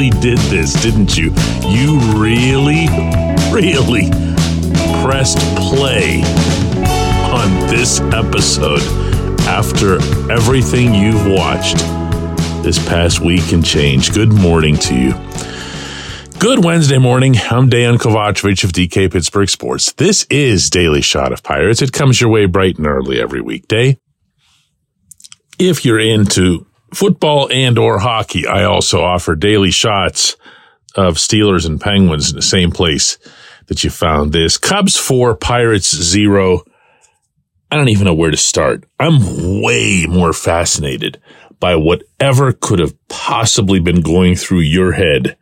Really did this, didn't you? You really, really pressed play on this episode after everything you've watched this past week and change. Good morning to you. Good Wednesday morning. I'm Dejan Kovacevic of DK Pittsburgh Sports. This is Daily Shot of Pirates. It comes your way bright and early every weekday. If you're into football and or hockey, I also offer daily shots of Steelers and Penguins in the same place that you found this. Cubs 4, Pirates 0. I don't even know where to start. I'm way more fascinated by whatever could have possibly been going through your head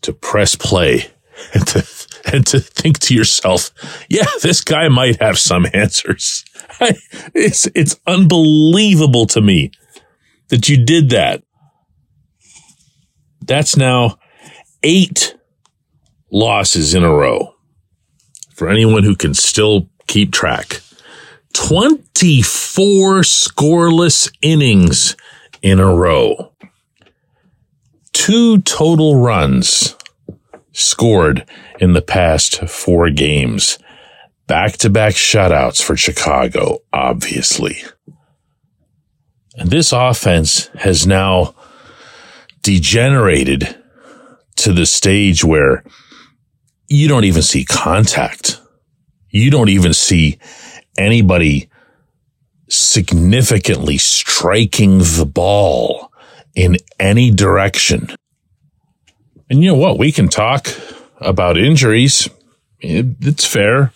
to press play and to, and to think to yourself, yeah, this guy might have some answers. it's, it's unbelievable to me that you did that. That's now eight losses in a row for anyone who can still keep track. 24 scoreless innings in a row two total runs scored in the past four games. Back to back shutouts for Chicago, obviously. And this offense has now degenerated to the stage where you don't even see contact. You don't even see anybody significantly striking the ball in any direction. And you know what? We can talk about injuries. it's fair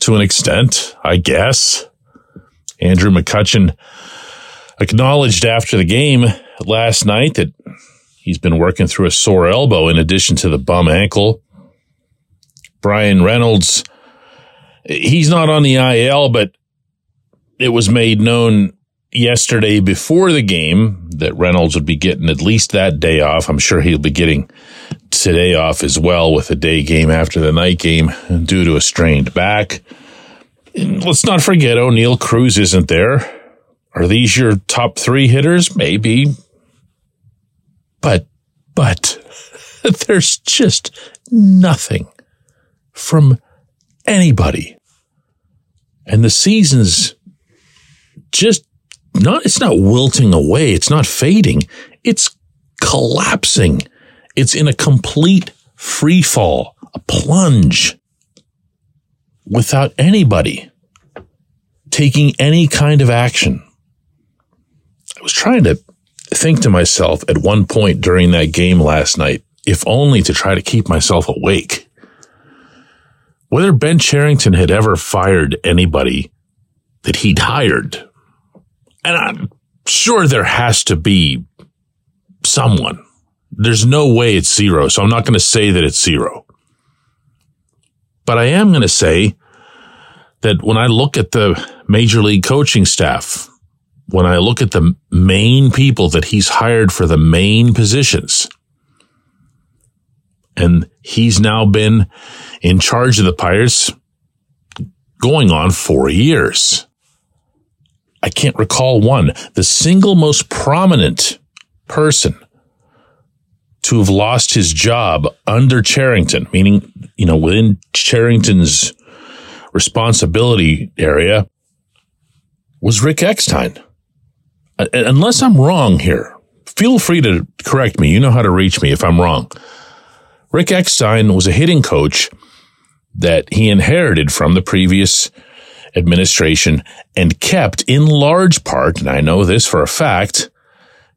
to an extent, I guess. Andrew McCutchen acknowledged after the game last night that he's been working through a sore elbow in addition to the bum ankle. Bryan Reynolds, he's not on the IL, but it was made known yesterday before the game that Reynolds would be getting at least that day off. I'm sure he'll be getting today off as well with a day game after the night game due to a strained back. And let's not forget Oneil Cruz isn't there. Are these your top three hitters? Maybe. But, but there's just nothing from anybody. And the season's just not, it's not wilting away. It's not fading. It's collapsing. It's in a complete free fall, a plunge without anybody taking any kind of action. I was trying to think to myself at one point during that game last night, if only to try to keep myself awake, whether Ben Cherington had ever fired anybody that he'd hired and I'm sure there has to be someone. There's no way it's zero. So I'm not going to say that it's zero. But I am going to say that when I look at the major league coaching staff, when I look at the main people that he's hired for the main positions, and he's now been in charge of the Pirates going on four years. I can't recall one. The single most prominent person to have lost his job under Cherington, meaning, you know, within Cherington's responsibility area, was Rick Eckstein. Uh, unless I'm wrong here, feel free to correct me. You know how to reach me if I'm wrong. Rick Eckstein was a hitting coach that he inherited from the previous administration and kept in large part, and I know this for a fact,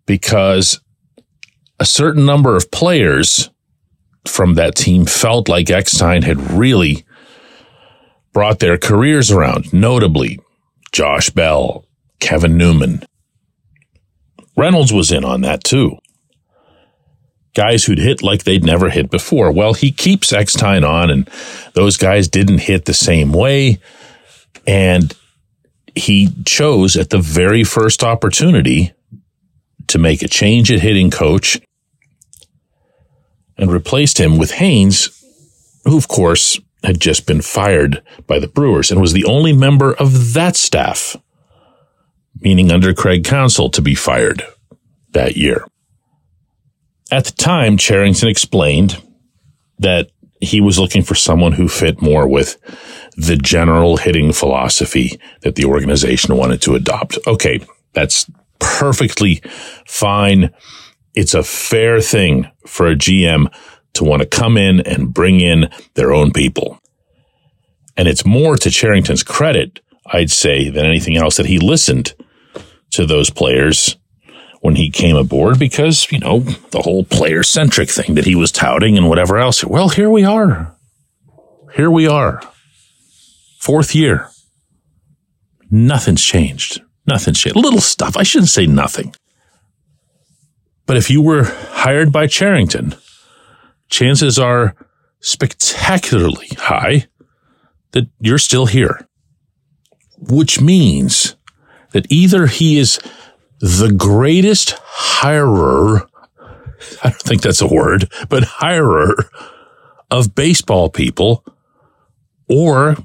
because a certain number of players from that team felt like Eckstein had really brought their careers around, notably Josh Bell, Kevin Newman. Reynolds was in on that too. Guys who'd hit like they'd never hit before. Well, he keeps Eckstein on, and those guys didn't hit the same way. And he chose at the very first opportunity to make a change at hitting coach and replaced him with Haines, who, of course, had just been fired by the Brewers and was the only member of that staff, meaning under Craig Counsell, to be fired that year. At the time, Cherington explained that he was looking for someone who fit more with the general hitting philosophy that the organization wanted to adopt. Okay, that's perfectly fine. It's a fair thing for a GM to want to come in and bring in their own people. And it's more to Cherington's credit, I'd say, than anything else that he listened to those players when he came aboard because, you know, the whole player centric thing that he was touting and whatever else. Well, here we are. Here we are. Fourth year. Nothing's changed. Nothing's changed. Little stuff. I shouldn't say nothing. But if you were hired by Cherington, chances are spectacularly high that you're still here. Which means that either he is the greatest hirer, I don't think that's a word, but hirer of baseball people, or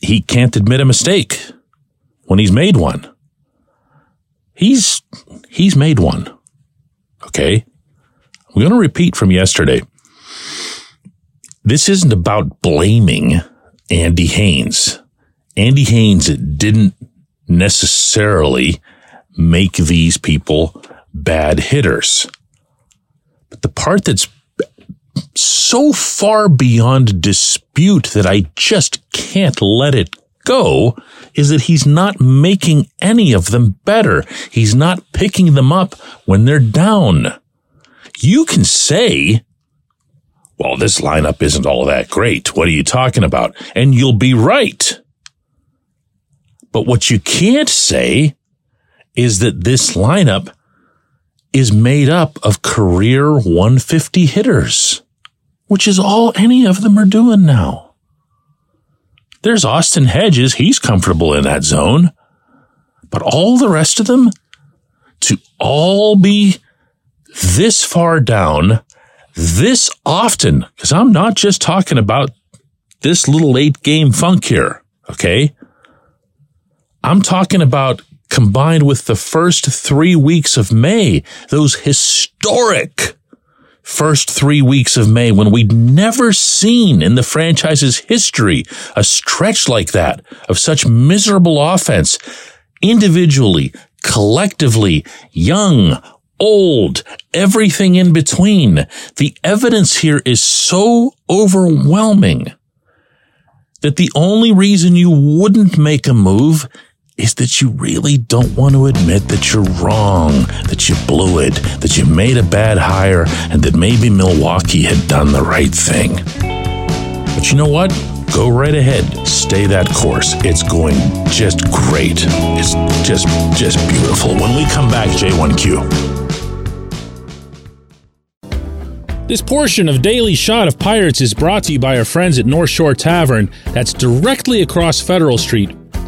he can't admit a mistake when he's made one. He's, he's made one. Okay. I'm going to repeat from yesterday. This isn't about blaming Andy Haines. Andy Haines didn't necessarily make these people bad hitters. But the part that's so far beyond dispute that I just can't let it go is that he's not making any of them better. He's not picking them up when they're down. You can say, well, this lineup isn't all that great. What are you talking about? And you'll be right. But what you can't say is that this lineup is made up of career 150 hitters, which is all any of them are doing now. There's Austin Hedges. He's comfortable in that zone. But all the rest of them to all be this far down this often, because I'm not just talking about this little eight game funk here. Okay. I'm talking about combined with the first three weeks of May, those historic first three weeks of May when we'd never seen in the franchise's history a stretch like that of such miserable offense individually, collectively, young, old, everything in between. The evidence here is so overwhelming that the only reason you wouldn't make a move is that you really don't want to admit that you're wrong, that you blew it, that you made a bad hire, and that maybe Milwaukee had done the right thing. But you know what? Go right ahead. Stay that course. It's going just great. It's just just beautiful. When we come back, J1Q. This portion of Daily Shot of Pirates is brought to you by our friends at North Shore Tavern, that's directly across Federal Street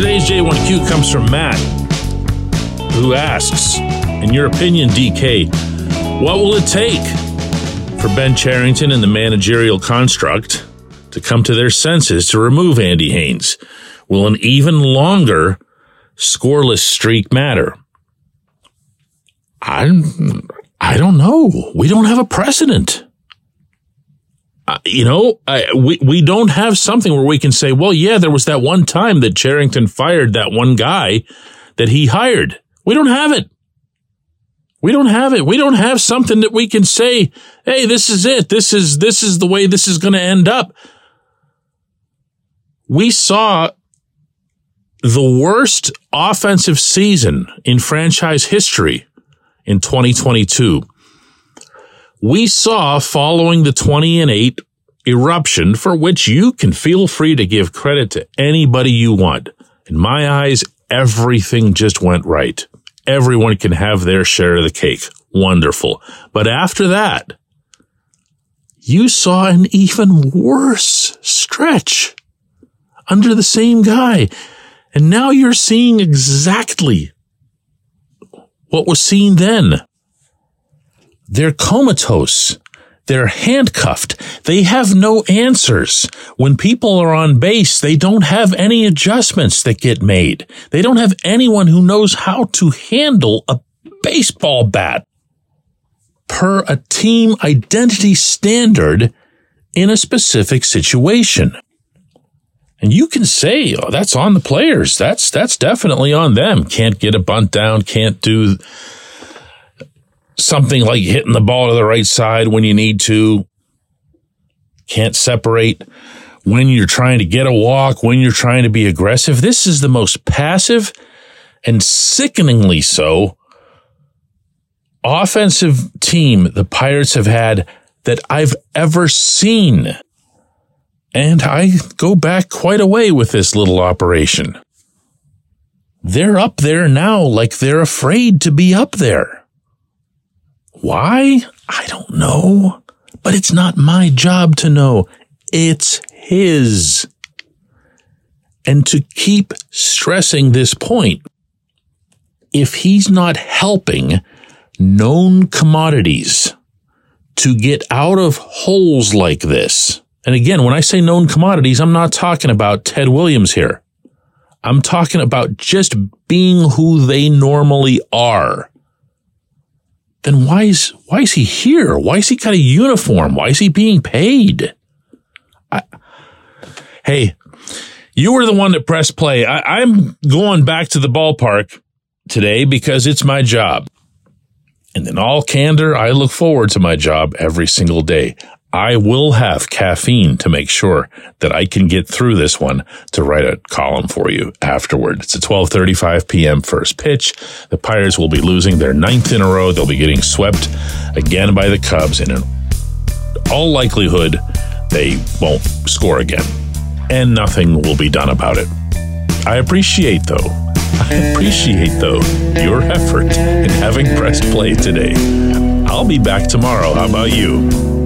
Today's J1Q comes from Matt, who asks, in your opinion, DK, what will it take for Ben Cherington and the managerial construct to come to their senses to remove Andy Haines? Will an even longer scoreless streak matter? I'm, I don't know. We don't have a precedent. Uh, you know, I, we, we don't have something where we can say, well, yeah, there was that one time that Cherington fired that one guy that he hired. We don't have it. We don't have it. We don't have something that we can say, hey, this is it. This is, this is the way this is going to end up. We saw the worst offensive season in franchise history in 2022. We saw following the 20 and 8 eruption for which you can feel free to give credit to anybody you want. In my eyes, everything just went right. Everyone can have their share of the cake. Wonderful. But after that, you saw an even worse stretch under the same guy. And now you're seeing exactly what was seen then. They're comatose. They're handcuffed. They have no answers. When people are on base, they don't have any adjustments that get made. They don't have anyone who knows how to handle a baseball bat per a team identity standard in a specific situation. And you can say, oh, that's on the players. That's, that's definitely on them. Can't get a bunt down. Can't do something like hitting the ball to the right side when you need to. Can't separate when you're trying to get a walk, when you're trying to be aggressive. This is the most passive and sickeningly so offensive team the Pirates have had that I've ever seen. And I go back quite a way with this little operation. They're up there now like they're afraid to be up there. Why? I don't know. But it's not my job to know. It's his. And to keep stressing this point, if he's not helping known commodities to get out of holes like this, and again, when I say known commodities, I'm not talking about Ted Williams here. I'm talking about just being who they normally are. Then why is, why is he here? Why is he got a uniform? Why is he being paid? I, hey, you were the one that pressed play. I, I'm going back to the ballpark today because it's my job. And in all candor, I look forward to my job every single day. I will have caffeine to make sure that I can get through this one to write a column for you afterward. It's a 12:35 p.m. first pitch. The Pirates will be losing their ninth in a row. They'll be getting swept again by the Cubs and in all likelihood they won't score again. And nothing will be done about it. I appreciate though I appreciate, though, your effort in having pressed play today. I'll be back tomorrow. How about you?